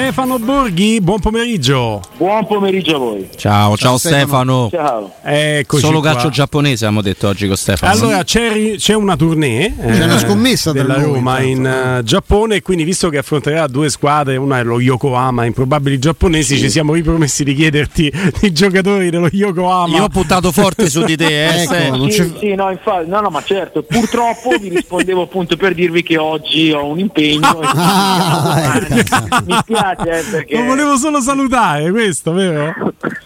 Stefano Borghi, buon pomeriggio. Buon pomeriggio a voi. Ciao, ciao, ciao Stefano. Ciao. Eccoci Solo qua. calcio giapponese abbiamo detto oggi con Stefano. Allora c'è, c'è una tournée C'è una scommessa della Roma in intanto. eh, Giappone e quindi visto che affronterà due squadre, una è lo Yokohama, improbabili giapponesi, ci siamo ripromessi di chiederti i giocatori dello Yokohama. Io ho puntato forte su di te, eh, Ecco, Sì, c'è- sì, no, infatti, no, no, ma certo, purtroppo vi rispondevo appunto per dirvi che oggi ho un impegno. e Ah, quindi- Mi spiace eh, perché... Lo volevo solo salutare, questo, vero?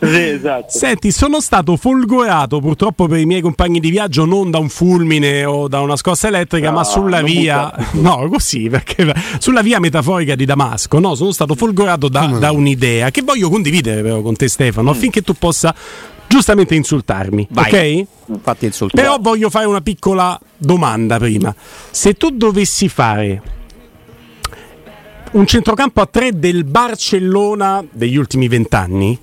Sì, esatto. Senti, sono stato folgorato purtroppo per i miei compagni di viaggio non da un fulmine o da una scossa elettrica, No, ma sulla via, no, così, perché sulla via metaforica di Damasco, no, sono stato folgorato da, no? da un'idea che voglio condividere però con te Stefano, affinché tu possa giustamente insultarmi, Vai. ok? Infatti insultato. Però voglio fare una piccola domanda prima. Se tu dovessi fare un centrocampo a tre del Barcellona degli ultimi vent'anni,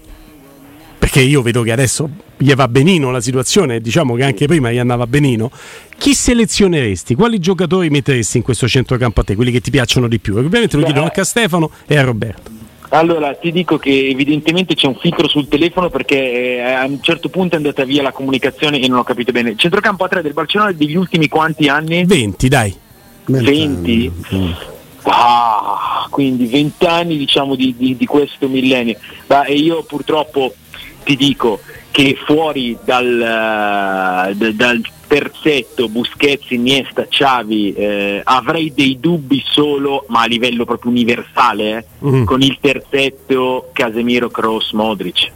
perché io vedo che adesso gli va benino la situazione, diciamo che anche prima gli andava benino, chi selezioneresti? Quali giocatori metteresti in questo centrocampo a te? Quelli che ti piacciono di più? Perché Ovviamente lo chiedo anche a Stefano e a Roberto. Allora, ti dico che evidentemente c'è un filtro sul telefono perché eh, a un certo punto è andata via la comunicazione e non ho capito bene. Centrocampo a 3 del Barcellona degli ultimi quanti anni? 20, dai. 20? Ah, quindi 20 anni diciamo di, di- di questo millennio. E io purtroppo ti dico che fuori dal, d- dal terzetto Busquets, Iniesta, Xavi eh, avrei dei dubbi solo, ma a livello proprio universale, eh, Mhm. con il terzetto Casemiro, Kroos, Modric.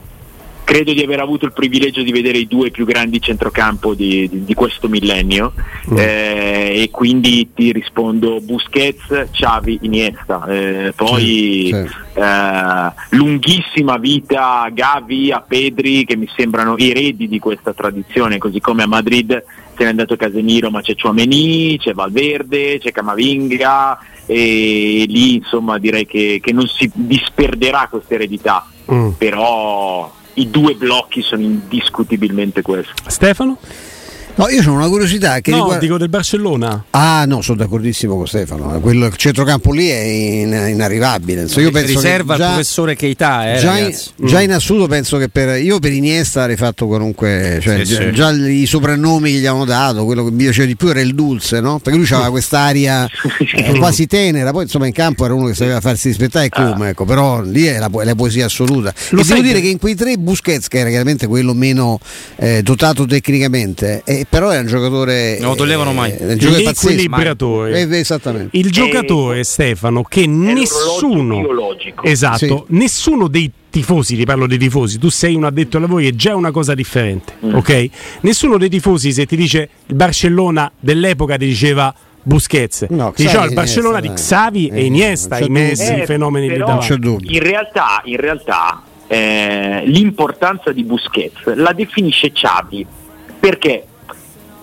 Credo di aver avuto il privilegio di vedere i due più grandi centrocampo di, di- di questo millennio eh, e quindi ti rispondo Busquets, Xavi, Iniesta. Eh, poi Sì, sì. eh, lunghissima vita a Gavi, a Pedri che mi sembrano eredi di questa tradizione, così come a Madrid se n'è andato Casemiro ma c'è Chouameni, c'è Valverde, c'è Camavinga e lì insomma direi che, che non si disperderà questa eredità, Mm. però i due blocchi sono indiscutibilmente questi. Stefano? No, io ho una curiosità che no, riguarda- dico del Barcellona. Ah no, sono d'accordissimo con Stefano. Quello, il centrocampo lì è in- inarrivabile. Insomma, io penso Riserva già, al professore Keita, eh, già, in, già in assoluto penso che per io per Iniesta avrei fatto qualunque cioè, Sì, già, sì. già i soprannomi che gli avevano dato quello che mi piaceva di più era il dulce no? perché lui aveva quest'aria eh, quasi tenera poi insomma in campo era uno che sapeva farsi rispettare e come ecco, però lì è la, po- è la poesia assoluta Lo e devo dire che- che in quei tre Busquets che era chiaramente quello meno eh, dotato tecnicamente eh, però era un giocatore Non lo toglievano mai. eh, un giocatore L'equilibratore. Eh, esattamente Il giocatore Stefano che nessuno esatto, Sì. nessuno dei tifosi, ti parlo dei tifosi, tu sei un addetto ai lavori è già una cosa differente, Mm. ok? Nessuno dei tifosi se ti dice il Barcellona dell'epoca ti diceva Busquets, No, Xavi il e Barcellona Iniesta, di Xavi e Iniesta, Eh, i Messi, i fenomeni però davanti. c'è dubbio. In realtà, in realtà eh, l'importanza di Busquets la definisce Xavi. Perché?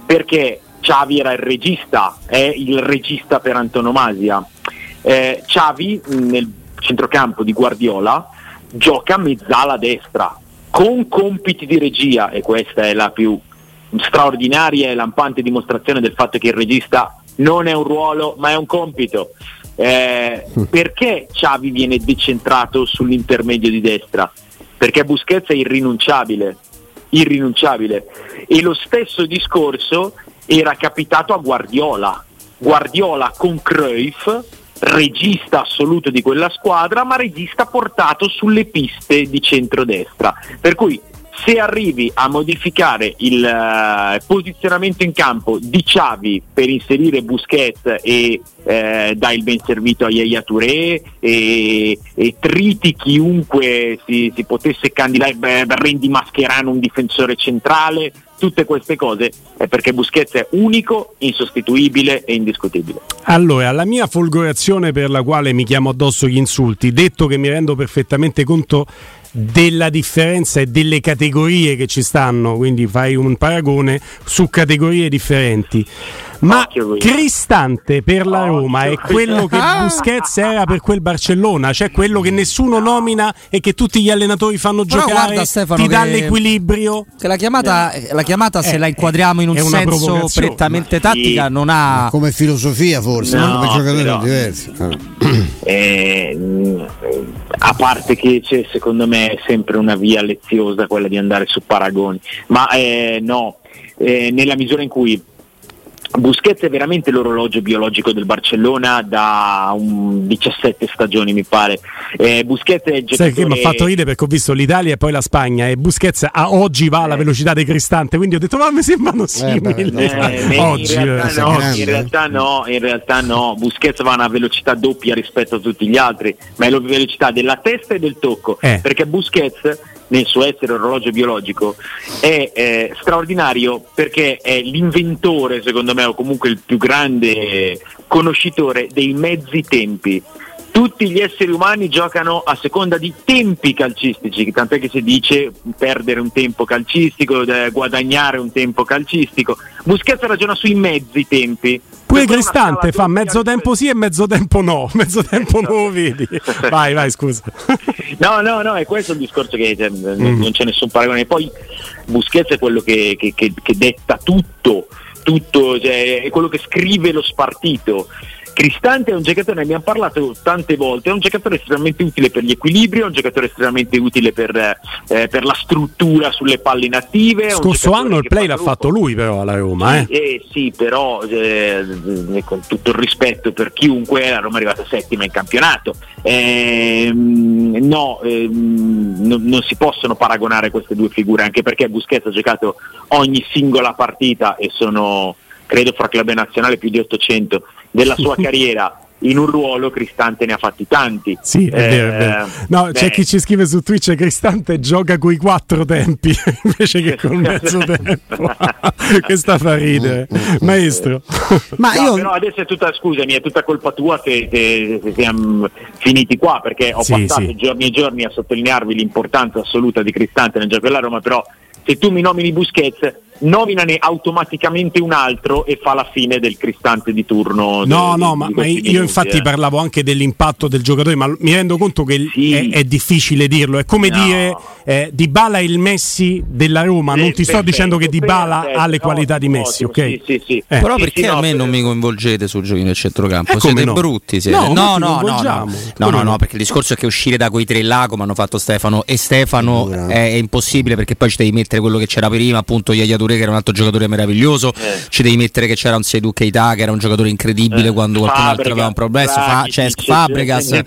Perché Xavi era il regista, è il regista per antonomasia. Eh, Xavi nel centrocampo di Guardiola gioca a mezzala destra con compiti di regia e questa è la più straordinaria e lampante dimostrazione del fatto che il regista non è un ruolo ma è un compito. Eh, perché Xavi viene decentrato sull'intermedio di destra? Perché Busquets è irrinunciabile, irrinunciabile. E lo stesso discorso era capitato a Guardiola. Guardiola con Cruyff, regista assoluto di quella squadra, ma regista portato sulle piste di centrodestra. Per cui se arrivi a modificare il eh, posizionamento in campo di Xavi per inserire Busquets e eh, dai il ben servito a Yaya Touré e, e triti chiunque si, si potesse candidare, beh, rendi Mascherano un difensore centrale, tutte queste cose è perché Busquets è unico, insostituibile e indiscutibile. Allora, la mia folgorazione per la quale mi chiamo addosso gli insulti, detto che mi rendo perfettamente conto della differenza e delle categorie che ci stanno, quindi fai un paragone su categorie differenti. Ma. Cristante per la Occhio Roma è quello che Busquets era per quel Barcellona, cioè quello che nessuno nomina e che tutti gli allenatori fanno Però giocare, guarda, Stefano, ti dà che- l'equilibrio. Che la chiamata, la chiamata se Eh, la inquadriamo in un senso prettamente tattica, sì. non ha. Come filosofia forse, No, come giocatori però-. Ah. Eh, mh, a parte che c'è, secondo me è sempre una via leziosa quella di andare su paragoni, ma eh, no, eh, nella misura in cui Busquets è veramente l'orologio biologico del Barcellona da un 17 stagioni mi pare. Eh, Busquets è il Sai che mi ha giocatore- fatto ridere perché ho visto l'Italia e poi la Spagna e Busquets a oggi va alla Eh. velocità di Cristante, quindi ho detto ma mi sembrano simili. no, Eh, beh, oggi. in, realtà no, grande, in realtà no, in realtà no, Busquets va a una velocità doppia rispetto a tutti gli altri, ma è la velocità della testa e del tocco, Eh. perché Busquets nel suo essere orologio biologico è eh, straordinario perché è l'inventore, secondo me, o comunque il più grande conoscitore dei mezzi tempi. Tutti gli esseri umani giocano a seconda di tempi calcistici, tant'è che si dice perdere un tempo calcistico, eh, guadagnare un tempo calcistico. Busquets ragiona sui mezzi tempi. Una Cristante fa mezzo tempo sì e mezzo tempo no, mezzo tempo non lo vedi. Vai, vai, scusa. No, no, no, è questo il discorso che cioè, Mm. non c'è nessun paragone. Poi Busquets è quello che, che- che- che detta tutto, tutto cioè, è quello che scrive lo spartito. Cristante è un giocatore, ne abbiamo parlato tante volte, è un giocatore estremamente utile per gli equilibri, è un giocatore estremamente utile per, eh, per la struttura sulle palle inattive. Scorso anno il play l'ha gruppo. fatto lui però alla Roma, eh. Eh sì, però eh, con tutto il rispetto per chiunque, la Roma è arrivata settima in campionato. Ehm, no, ehm, non, non si possono paragonare queste due figure, anche perché Busquets ha giocato ogni singola partita e sono, credo, fra club e nazionale più di 800 della sua carriera. In un ruolo Cristante ne ha fatti tanti. Sì, è vero, è Eh, vero. No, c'è chi ci scrive su Twitch Cristante gioca coi quattro tempi invece che col mezzo tempo. Questa fa ridere. Maestro. Ma No, io però adesso è tutta, scusami, è tutta colpa tua se, se- se siamo finiti qua, perché ho Sì, passato sì. giorni e giorni a sottolinearvi l'importanza assoluta di Cristante nel gioco della Roma, però se tu mi nomini Busquets, nominane automaticamente un altro e fa la fine del Cristante di turno. No, de- no, di- ma, di ma io minuti, infatti eh. parlavo anche dell'impatto del giocatore, ma mi rendo conto che Sì. è, è difficile dirlo. È come No. dire eh, Dybala è il Messi della Roma. non Sì, ti sto perfetto, dicendo che Dybala perfetto, ha le ottimo, qualità di Messi, ottimo, ok? Sì, sì, sì. Eh. Però Sì, perché sì, a no, me non mi coinvolgete sul giochino del centrocampo? Eh, siete no? brutti, siete. No, no, ti no, no, no, no, no? no, perché il discorso è che uscire da quei tre là, come hanno fatto Stefano e Stefano, è, impossibile perché poi ci devi mettere quello che c'era prima, appunto Yaya Touré che era un altro giocatore meraviglioso, Eh. ci devi mettere che c'era un Seydou Keita che era un giocatore incredibile Eh, quando qualcun altro Fabregas, aveva un problema, fa, Cesc ce- Fabregas.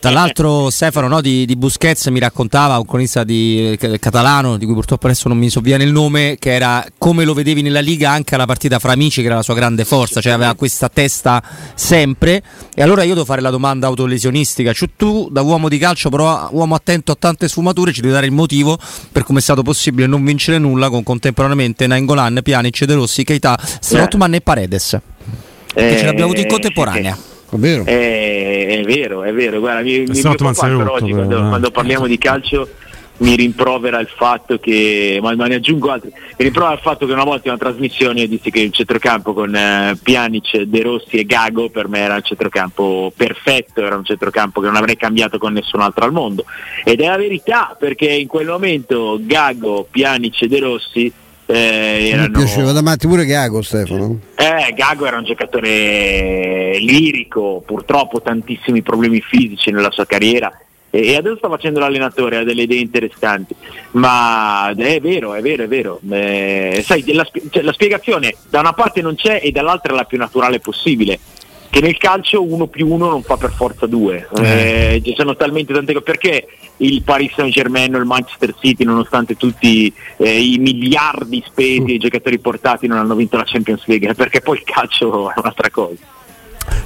Tra l'altro Stefano no, di, di Busquets mi raccontava un cronista di, eh, catalano di cui purtroppo adesso non mi sovviene il nome che era come lo vedevi nella Liga anche alla partita fra amici che era la sua grande forza cioè aveva questa testa sempre. E allora io devo fare la domanda autolesionistica. Cioè tu da uomo di calcio però uomo attento a tante sfumature ci devi dare il motivo per come è stato possibile non vincere nulla con contemporaneamente Nainggolan, Pjanic, De Rossi, Keita, Strottman e Paredes che ce Eh, l'abbiamo avuti in contemporanea è vero. Eh, è vero, è vero. Guarda, mi, mi preoccupa è rotto, oggi, però, quando, eh. quando parliamo di calcio mi rimprovera il fatto che, ma, ma ne aggiungo altri, mi rimprovera il fatto che una volta in una trasmissione dissi che il centrocampo con eh, Pjanic, De Rossi e Gago per me era il centrocampo perfetto, era un centrocampo che non avrei cambiato con nessun altro al mondo. Ed è la verità, perché in quel momento Gago, Pjanic e De Rossi eh, Mi erano... piaceva da matti pure Gago Stefano. Eh, Gago era un giocatore lirico, purtroppo tantissimi problemi fisici nella sua carriera e adesso sta facendo l'allenatore, ha delle idee interessanti, ma è vero, è vero, è vero. Eh, sai, la, cioè, la spiegazione da una parte non c'è e dall'altra è la più naturale possibile. Che nel calcio uno più uno non fa per forza due, Eh, ci sono talmente tante cose. Perché il Paris Saint Germain o il Manchester City, nonostante tutti eh, i miliardi spesi e i giocatori portati, non hanno vinto la Champions League? Perché poi il calcio è un'altra cosa.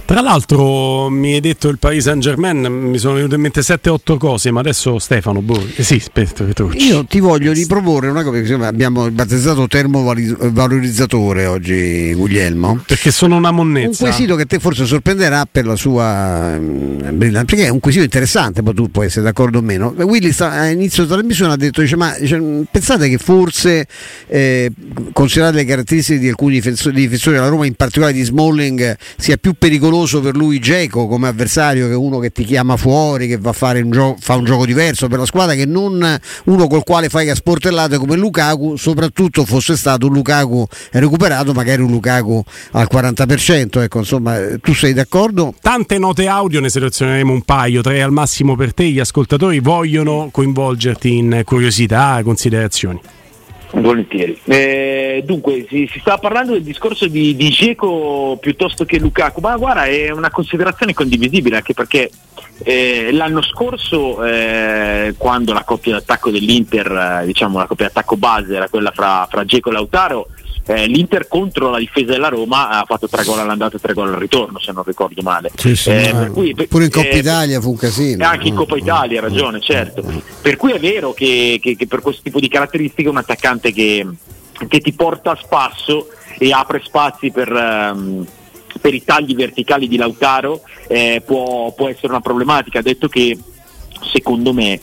Tra l'altro mi hai detto il Paris Saint Germain, mi sono venute in mente 7-8 cose, ma adesso Stefano, boh, eh sì, aspetta, Petrucci. Io ti voglio riproporre una cosa, abbiamo battezzato termovalorizzatore oggi Guglielmo. Perché sono una monnezza. Un quesito che te forse sorprenderà per la sua um, perché è un quesito interessante, poi tu puoi essere d'accordo o meno. Willy sta, a inizio della trasmissione ha detto, dice, ma dice, pensate che forse, eh, considerate le caratteristiche di alcuni difensori, difensori della Roma, in particolare di Smalling, sia più pericoloso per lui Geco come avversario che uno che ti chiama fuori, che va a fare un, gio- fa un gioco diverso per la squadra, che non uno col quale fai a sportellate come Lukaku, soprattutto fosse stato un Lukaku recuperato, magari un Lukaku al 40%. Ecco, insomma, tu sei d'accordo? Tante note audio, ne selezioneremo un paio, tre al massimo per te. Gli ascoltatori vogliono coinvolgerti in curiosità, considerazioni. Volentieri. Eh, dunque, si, si, stava parlando del discorso di, di Geco piuttosto che Lukaku, ma guarda, è una considerazione condivisibile anche perché eh, l'anno scorso, eh, quando la coppia d'attacco dell'Inter, eh, diciamo la coppia d'attacco base era quella fra, fra Geco e Lautaro, eh, l'Inter contro la difesa della Roma ha fatto tre gol all'andata e tre gol al ritorno, se non ricordo male. Sì, sì, eh, per cui, pure in Coppa eh, Italia fu un casino. Anche in Coppa Italia, ha ragione, certo. Per cui è vero che, che, che per questo tipo di caratteristiche un attaccante che, che, ti porta a spasso e apre spazi per... Um, per i tagli verticali di Lautaro eh, può, può essere una problematica, detto che secondo me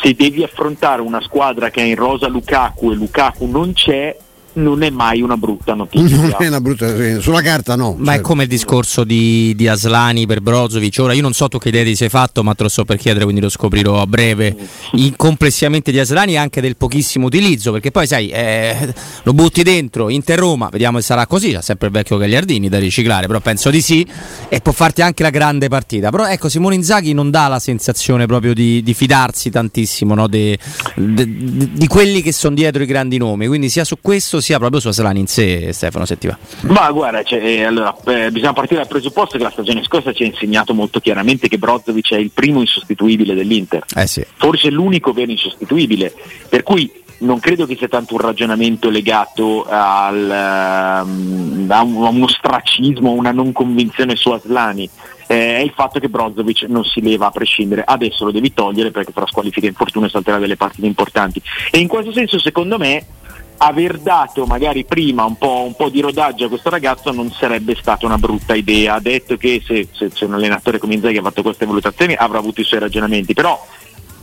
se devi affrontare una squadra che ha in rosa Lukaku e Lukaku non c'è, non è mai una brutta notizia. Non è una brutta sulla carta no. Ma certo. è come il discorso di, di, Aslani per Brozovic. Ora io non so tu che idea ti sei fatto, ma te lo sto per chiedere, quindi lo scoprirò a breve. In, complessivamente di Aslani e anche del pochissimo utilizzo, perché poi sai, eh, lo butti dentro, Inter Roma, vediamo se sarà così, c'è sempre il vecchio Gagliardini da riciclare, però penso di sì, e può farti anche la grande partita. Però ecco, Simone Inzaghi non dà la sensazione proprio di, di fidarsi tantissimo no, de, de, de, di quelli che sono dietro i grandi nomi, quindi sia su questo sia proprio su Aslani in sé, Stefano, se ti va. Ma guarda, cioè, allora, eh, bisogna partire dal presupposto che la stagione scorsa ci ha insegnato molto chiaramente che Brozovic è il primo insostituibile dell'Inter. Eh sì. Forse l'unico vero insostituibile. Per cui non credo che sia tanto un ragionamento legato al, um, a, un, a uno ostracismo, una non convinzione su Aslani. Eh, è il fatto che Brozovic non si leva a prescindere. Adesso lo devi togliere perché tra squalifica e infortunio salterà delle partite importanti. E in questo senso, secondo me, aver dato magari prima un po', un po', di rodaggio a questo ragazzo non sarebbe stata una brutta idea. Ha detto che se, se, se un allenatore come Inzaghi ha fatto queste valutazioni avrà avuto i suoi ragionamenti, però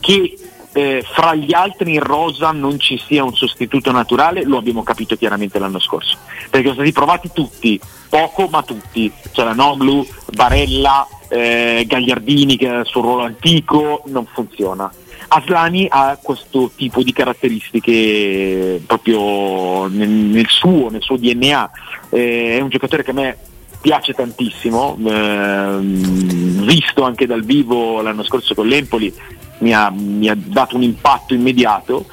che eh, fra gli altri in rosa non ci sia un sostituto naturale lo abbiamo capito chiaramente l'anno scorso, perché sono stati provati tutti, poco ma tutti, la Noglu, Barella, eh, Gagliardini che è il ruolo antico, non funziona Aslani ha questo tipo di caratteristiche proprio nel, nel suo, nel suo DNA, eh, è un giocatore che a me piace tantissimo, eh, visto anche dal vivo l'anno scorso con l'Empoli mi ha, mi ha dato un impatto immediato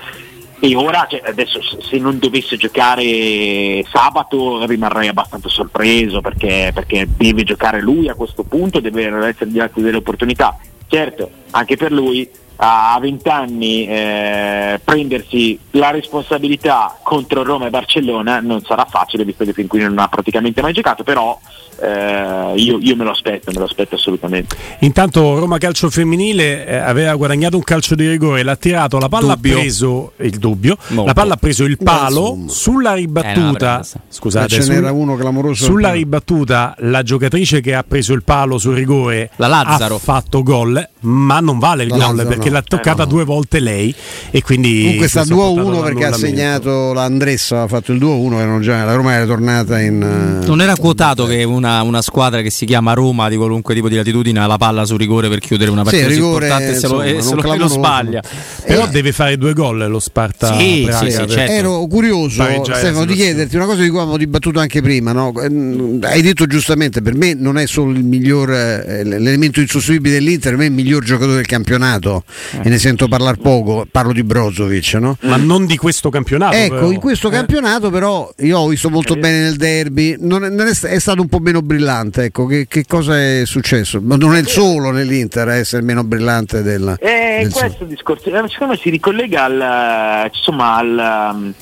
e ora cioè, adesso se non dovesse giocare sabato rimarrei abbastanza sorpreso perché, perché deve giocare lui a questo punto, deve essere date delle opportunità. Certo, anche per lui a 20 anni eh, prendersi la responsabilità contro Roma e Barcellona non sarà facile visto che fin qui non ha praticamente mai giocato però eh, io, io, me lo aspetto, me lo aspetto assolutamente. Intanto Roma Calcio Femminile eh, aveva guadagnato un calcio di rigore, l'ha tirato, la palla dubbio. ha preso il dubbio, Molto. la palla ha preso il palo, Beh, sulla ribattuta, eh, scusate, ce n'era uno clamoroso. Sulla ribattuta la giocatrice che ha preso il palo sul rigore la Lazzaro. ha fatto gol, ma non vale il la gol Lazzaro, perché no. l'ha toccata eh, no. due volte lei e quindi Comunque sta 2-1 perché ha segnato l'Andressa, ha fatto il 2-1, già, la Roma era tornata in Non era quotato che una una, squadra che si chiama Roma di qualunque tipo di latitudine ha la palla su rigore per chiudere una partita sì, rigore, importante insomma, se lo, e lo, sbaglia. Però eh, deve fare due gol lo Sparta. Sì, sì, sì, certo. Ero curioso Stefano di chiederti una cosa di cui abbiamo dibattuto anche prima. No? Mm, hai detto giustamente, per me non è solo il miglior eh, l'elemento insostituibile dell'Inter, per me è il miglior giocatore del campionato eh. e ne sento parlare poco, parlo di Brozovic. No? Ma non di questo campionato. Ecco, però. in questo eh. campionato però io ho visto molto eh. bene nel derby, non è, non è, è stato un po' meno brillante, ecco, che, che, cosa è successo? Ma non è il solo nell'Inter a essere meno brillante del... Eh, del questo solo. discorso, eh, secondo me si ricollega al, insomma, al, um,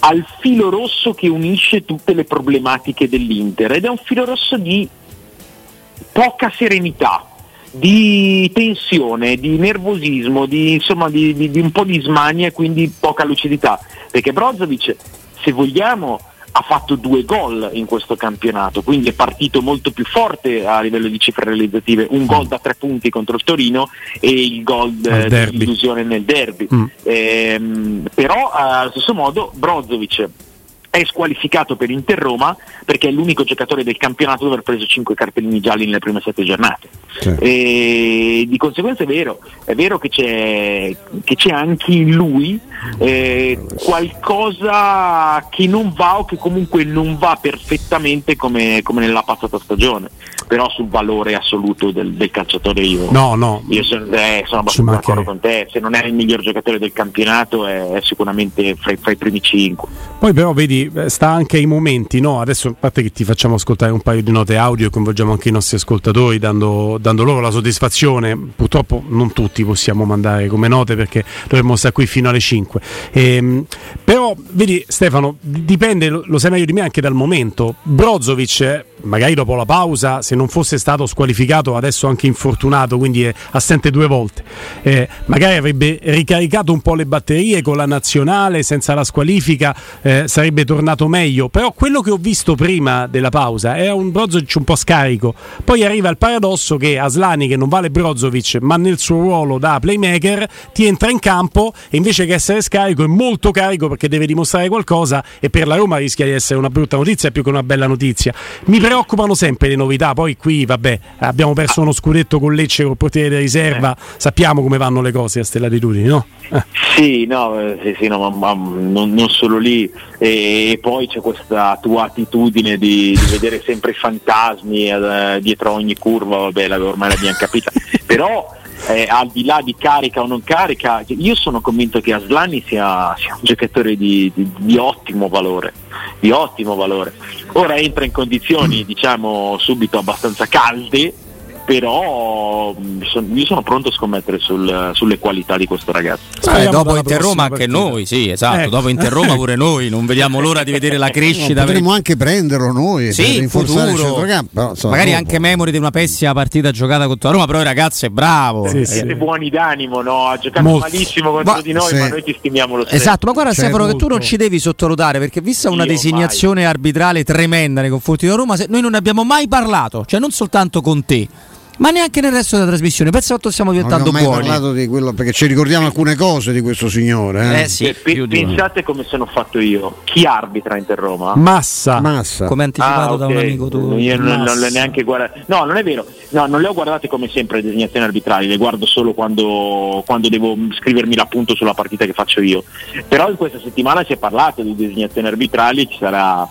al filo rosso che unisce tutte le problematiche dell'Inter ed è un filo rosso di poca serenità, di tensione, di nervosismo, di, insomma, di, di, di un po' di smania e quindi poca lucidità. Perché Brozovic, se vogliamo, ha fatto due gol in questo campionato, quindi è partito molto più forte a livello di cifre realizzative, un gol da tre punti contro il Torino e il gol eh, dell'illusione nel derby. Mm. Ehm, però allo stesso modo Brozovic è squalificato per Inter Roma perché è l'unico giocatore del campionato ad aver preso 5 cartellini gialli nelle prime 7 giornate. Sì. E di conseguenza è vero, è vero che c'è, che c'è anche in lui eh, qualcosa che non va o che comunque non va perfettamente come, come nella passata stagione, però sul valore assoluto del, del calciatore io, no, no. io sono, eh, sono abbastanza d'accordo con te, se non è il miglior giocatore del campionato è, è sicuramente fra, fra i primi 5. Poi però vedi eh, sta anche ai momenti, no? Adesso a parte che ti facciamo ascoltare un paio di note audio e coinvolgiamo anche i nostri ascoltatori dando, dando, loro la soddisfazione. Purtroppo non tutti possiamo mandare come note perché dovremmo stare qui fino alle 5. Ehm, però vedi Stefano, dipende, lo sai meglio di me anche dal momento. Brozovic magari dopo la pausa, se non fosse stato squalificato, adesso anche infortunato, quindi è assente due volte, eh, magari avrebbe ricaricato un po' le batterie con la nazionale, senza la squalifica eh, sarebbe tornato meglio. Però quello che ho visto prima della pausa era un Brozovic un po' scarico. Poi arriva il paradosso che Aslani, che non vale Brozovic, ma nel suo ruolo da playmaker, ti entra in campo e invece che essere scarico è molto carico perché deve dimostrare qualcosa e per la Roma rischia di essere una brutta notizia più che una bella notizia. Mi pre- preoccupano sempre le novità. Poi qui, vabbè, abbiamo perso uno scudetto con Lecce col portiere di riserva. Eh. Sappiamo come vanno le cose a Stella di Latitudini, no? Eh. Sì, no, eh, sì, sì, no ma, ma non, non, solo lì. E, e, poi c'è questa tua attitudine di, di vedere sempre i fantasmi eh, dietro ogni curva, vabbè, ormai l'abbiamo capita. Però eh, al di là di carica o non carica, io sono convinto che Aslani sia, sia un giocatore di, di, di, ottimo valore, di ottimo valore. Ora entra in condizioni diciamo subito abbastanza calde però io sono pronto a scommettere sul, sulle qualità di questo ragazzo. Eh, dopo Inter Roma anche noi, sì, esatto, eh. dopo Inter Roma pure noi, non vediamo l'ora di vedere la crescita. No, potremmo anche prenderlo noi sì, in futuro. Però, insomma, Magari dopo. anche memori di una pessima partita giocata contro la Roma, però il ragazzo è bravo. Sì, Siete eh. buoni d'animo, no? Ha giocato molto. malissimo contro ma, di noi, sì. ma noi ti stimiamo lo stesso. Esatto, ma guarda C'è Stefano molto. che tu non ci devi sottovalutare perché vista una Io designazione mai. arbitrale tremenda nei confronti della Roma, noi non ne abbiamo mai parlato, cioè non soltanto con te ma neanche nel resto della trasmissione. Pensa quanto stiamo diventando buoni. Non mai parlato di quello perché ci ricordiamo alcune cose di questo signore. Eh? Eh sì, P- pensate come sono fatto io. Chi arbitra Inter Roma? Massa. Massa. Come anticipato ah, da un amico tuo. Io non, non le neanche guardato. No, non è vero. No, non le ho guardate come sempre le designazioni arbitrali, le guardo solo quando, quando devo scrivermi l'appunto sulla partita che faccio io. Però in questa settimana si è parlato di designazioni arbitrali, ci sarà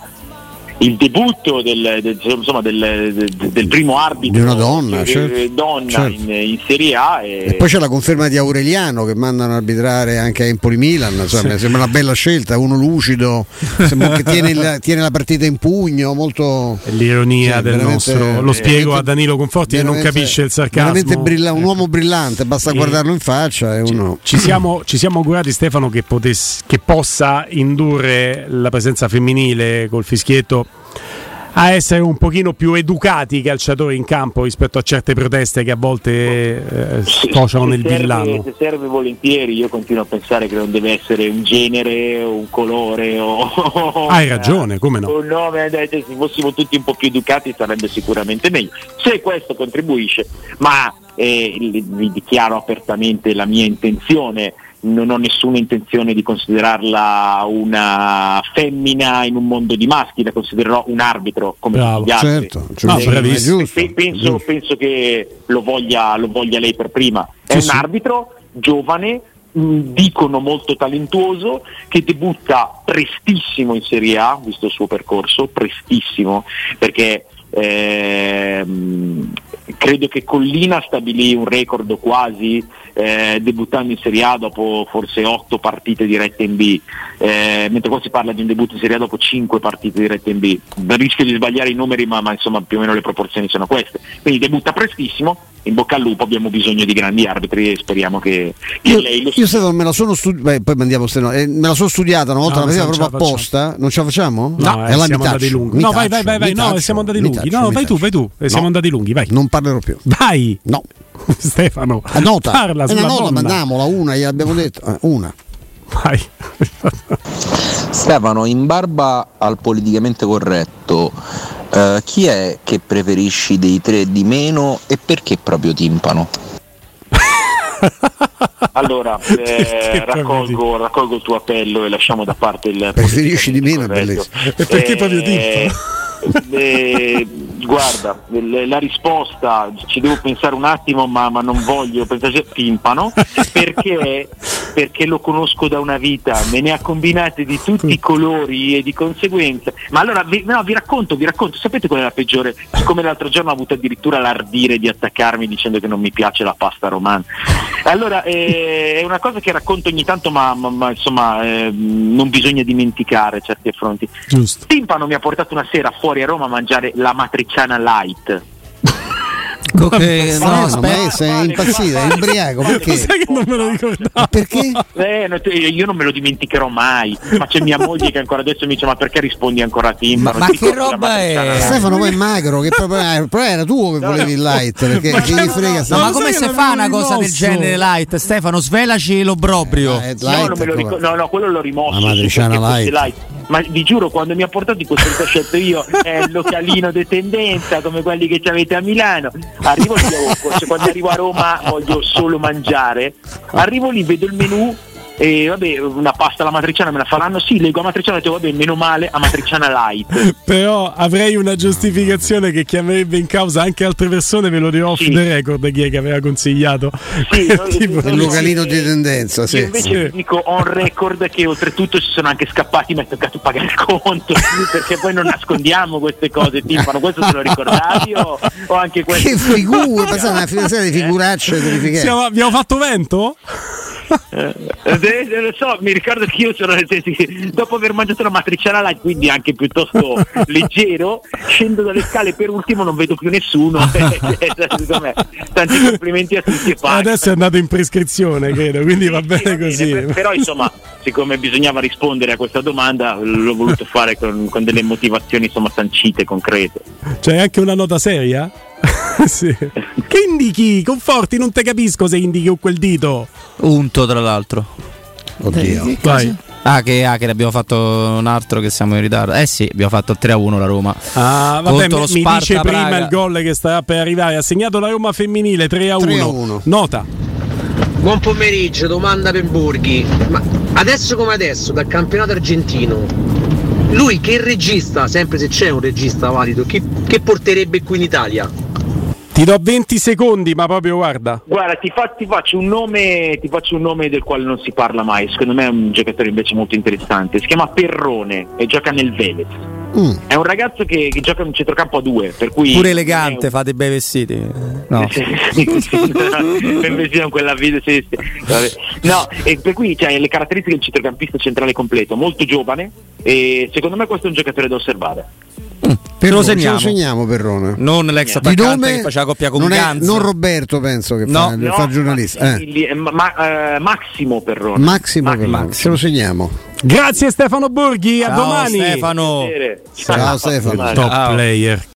il debutto del, del, insomma, del, del, primo arbitro di una donna, eh, certo. donna certo. In, in, Serie A e... e... poi c'è la conferma di Aureliano che mandano a arbitrare anche a Empoli Milan insomma, sì. sembra una bella scelta uno lucido che tiene, il, tiene, la partita in pugno molto l'ironia sì, del nostro lo spiego a Danilo Conforti che non capisce il sarcasmo brilla, un uomo brillante basta e guardarlo in faccia ci, uno... ci, siamo, ci siamo augurati Stefano che, potesse, che possa indurre la presenza femminile col fischietto a essere un pochino più educati i calciatori in campo rispetto a certe proteste che a volte eh, scociano nel serve, villano. Se serve volentieri, io continuo a pensare che non deve essere un genere, un colore o... Hai ragione, come no? Un nome, se fossimo tutti un po' più educati sarebbe sicuramente meglio. Se questo contribuisce, ma eh, vi dichiaro apertamente la mia intenzione non ho nessuna intenzione di considerarla una femmina in un mondo di maschi, la considererò un arbitro come Bravo, tutti gli altri. Certo, no, eh, pe- penso, penso, che lo voglia, lo voglia, lei per prima. È sì, un arbitro giovane, mh, dicono molto talentuoso, che debutta prestissimo in Serie A, visto il suo percorso, prestissimo, perché ehm, credo che Collina stabilì un record quasi eh, debuttando in Serie A dopo forse 8 partite dirette in B, eh, mentre qua si parla di un debutto in Serie A dopo 5 partite dirette in B. Rischio di sbagliare i numeri, ma, ma insomma più o meno le proporzioni sono queste. Quindi debutta prestissimo, in bocca al lupo, abbiamo bisogno di grandi arbitri e speriamo che, che Io, lei lo io Stefano, me la sono studiata, poi mandiamo ste no- eh, me la sono studiata una volta No, la ce proprio apposta. Non ce la facciamo? No, eh, allora mi siamo andati lunghi. No, vai, vai, vai, vai, no, siamo andati mi lunghi. taccio, No, vai tu, vai tu. Eh, Siamo No, andati lunghi, vai. Non parlerò più. Vai, No. Stefano. A nota. Parla È sulla una nota, donna. mandiamola una, gliel'abbiamo detto. Eh, una. Vai. Stefano, in barba al politicamente corretto, eh, chi è che preferisci dei tre di meno e perché proprio timpano? Allora, eh, raccolgo, raccolgo il tuo appello e lasciamo da parte il Preferisci di meno, è corretto. E perché proprio Eh, eh, guarda, la risposta ci devo pensare un attimo, ma, ma non voglio pensare timpano perché, perché lo conosco da una vita, me ne ha combinate di tutti i colori e di conseguenza. Ma allora vi, no, vi racconto, vi racconto, sapete qual è la peggiore? Siccome l'altro giorno ho avuto addirittura l'ardire di attaccarmi dicendo che non mi piace la pasta romana. Allora, eh, è una cosa che racconto ogni tanto, ma, ma- ma, insomma eh, non bisogna dimenticare certi affronti. Giusto. Timpano mi ha portato una sera fuori a Roma a mangiare la matriciana light. Che- no, No, ma aspetta. sei impazzito, è ubriaco, perché? Sai che non me lo ricordavo. Perché? Eh, io non me lo dimenticherò mai, ma c'è mia moglie che ancora adesso mi dice ma perché rispondi ancora a Timpano? Ma- ma che roba è? light? Stefano poi è magro, che proprio il problema era tuo che volevi il light, perché Ma chi gli no, frega no, ma come si fa una cosa del genere light? Stefano, svelaci l'obbrobrio. Eh, No, light, non me lo ricor- no, no, quello l'ho rimosso. La matriciana perché light. Ma vi giuro, quando mi ha portato in questo scelto io, è il localino di tendenza come quelli che ci avete a Milano. Arrivo lì, oh, forse quando arrivo a Roma voglio solo mangiare. Arrivo lì, vedo il menù. E vabbè, una pasta alla matriciana me la faranno? Sì, leggo a matriciana e dico, vabbè, meno male a matriciana light. Però avrei una giustificazione che chiamerebbe in causa anche altre persone, ve lo dirò off Sì. the record chi è che aveva consigliato. Sì, no, Tipo- il no, localino di tendenza, sì. Invece Sì. dico on record che oltretutto si sono anche scappati, mi è toccato pagare il conto, perché poi non nascondiamo queste cose, Timpano, questo te lo ricordavi o, o anche questo? Che figura, una serie di figuracce terrificanti. Siamo- abbiamo fatto vento? Eh, eh, lo so, mi ricordo che io sono dopo aver mangiato la matriciana light, quindi anche piuttosto leggero, scendo dalle scale per ultimo non vedo più nessuno. Secondo me, Tanti complimenti a tutti e pari. Adesso è andato in prescrizione, credo, quindi va Sì, bene così. per- Però insomma, siccome bisognava rispondere a questa domanda, l'ho voluto fare con, con delle motivazioni insomma sancite, concrete. C'è anche una nota seria? sì. Che indichi? Conforti, non te capisco se indichi con quel dito. Unto, tra l'altro. Oddio. Vai. Ah che, ah, che ne abbiamo fatto un altro che siamo in ritardo. Eh sì, abbiamo fatto 3-1 la Roma. Ah, vabbè, Contro mi, lo mi Sparta dice prima Praga. il gol che sta per arrivare. Ha segnato la Roma femminile 3 a 1. 3 a 1. Nota. Buon pomeriggio, domanda per Borghi. Ma adesso come adesso, dal campionato argentino, lui che regista, sempre se c'è un regista valido, che, che porterebbe qui in Italia? Ti do 20 secondi, ma proprio guarda. Guarda, ti, fa- ti faccio un nome, ti faccio un nome del quale non si parla mai, secondo me è un giocatore invece molto interessante, si chiama Perrone e gioca nel Velez. Mm. È un ragazzo che, che gioca in un centrocampo a due, per cui... Pure elegante, un- fate bei vestiti. No. Sì, sì, sì, ben vestito in quella video, sì, sì. Vabbè. No, e per cui c'ha le caratteristiche del centrocampista centrale completo, molto giovane e secondo me questo è un giocatore da osservare. Ce lo Perrone, ce segniamo. lo segniamo Perrone. Non l'ex Di Di attaccante nome che faceva coppia con non, è- non Roberto penso che No. fa, No, fa il giornalista. Eh. Ma- eh, Massimo Perrone. Massimo Massimo. Perrone, ce lo segniamo. Grazie Stefano Borghi, a Ciao, domani. Stefano. Piacere. Ciao, Stefano. Top Ciao. player.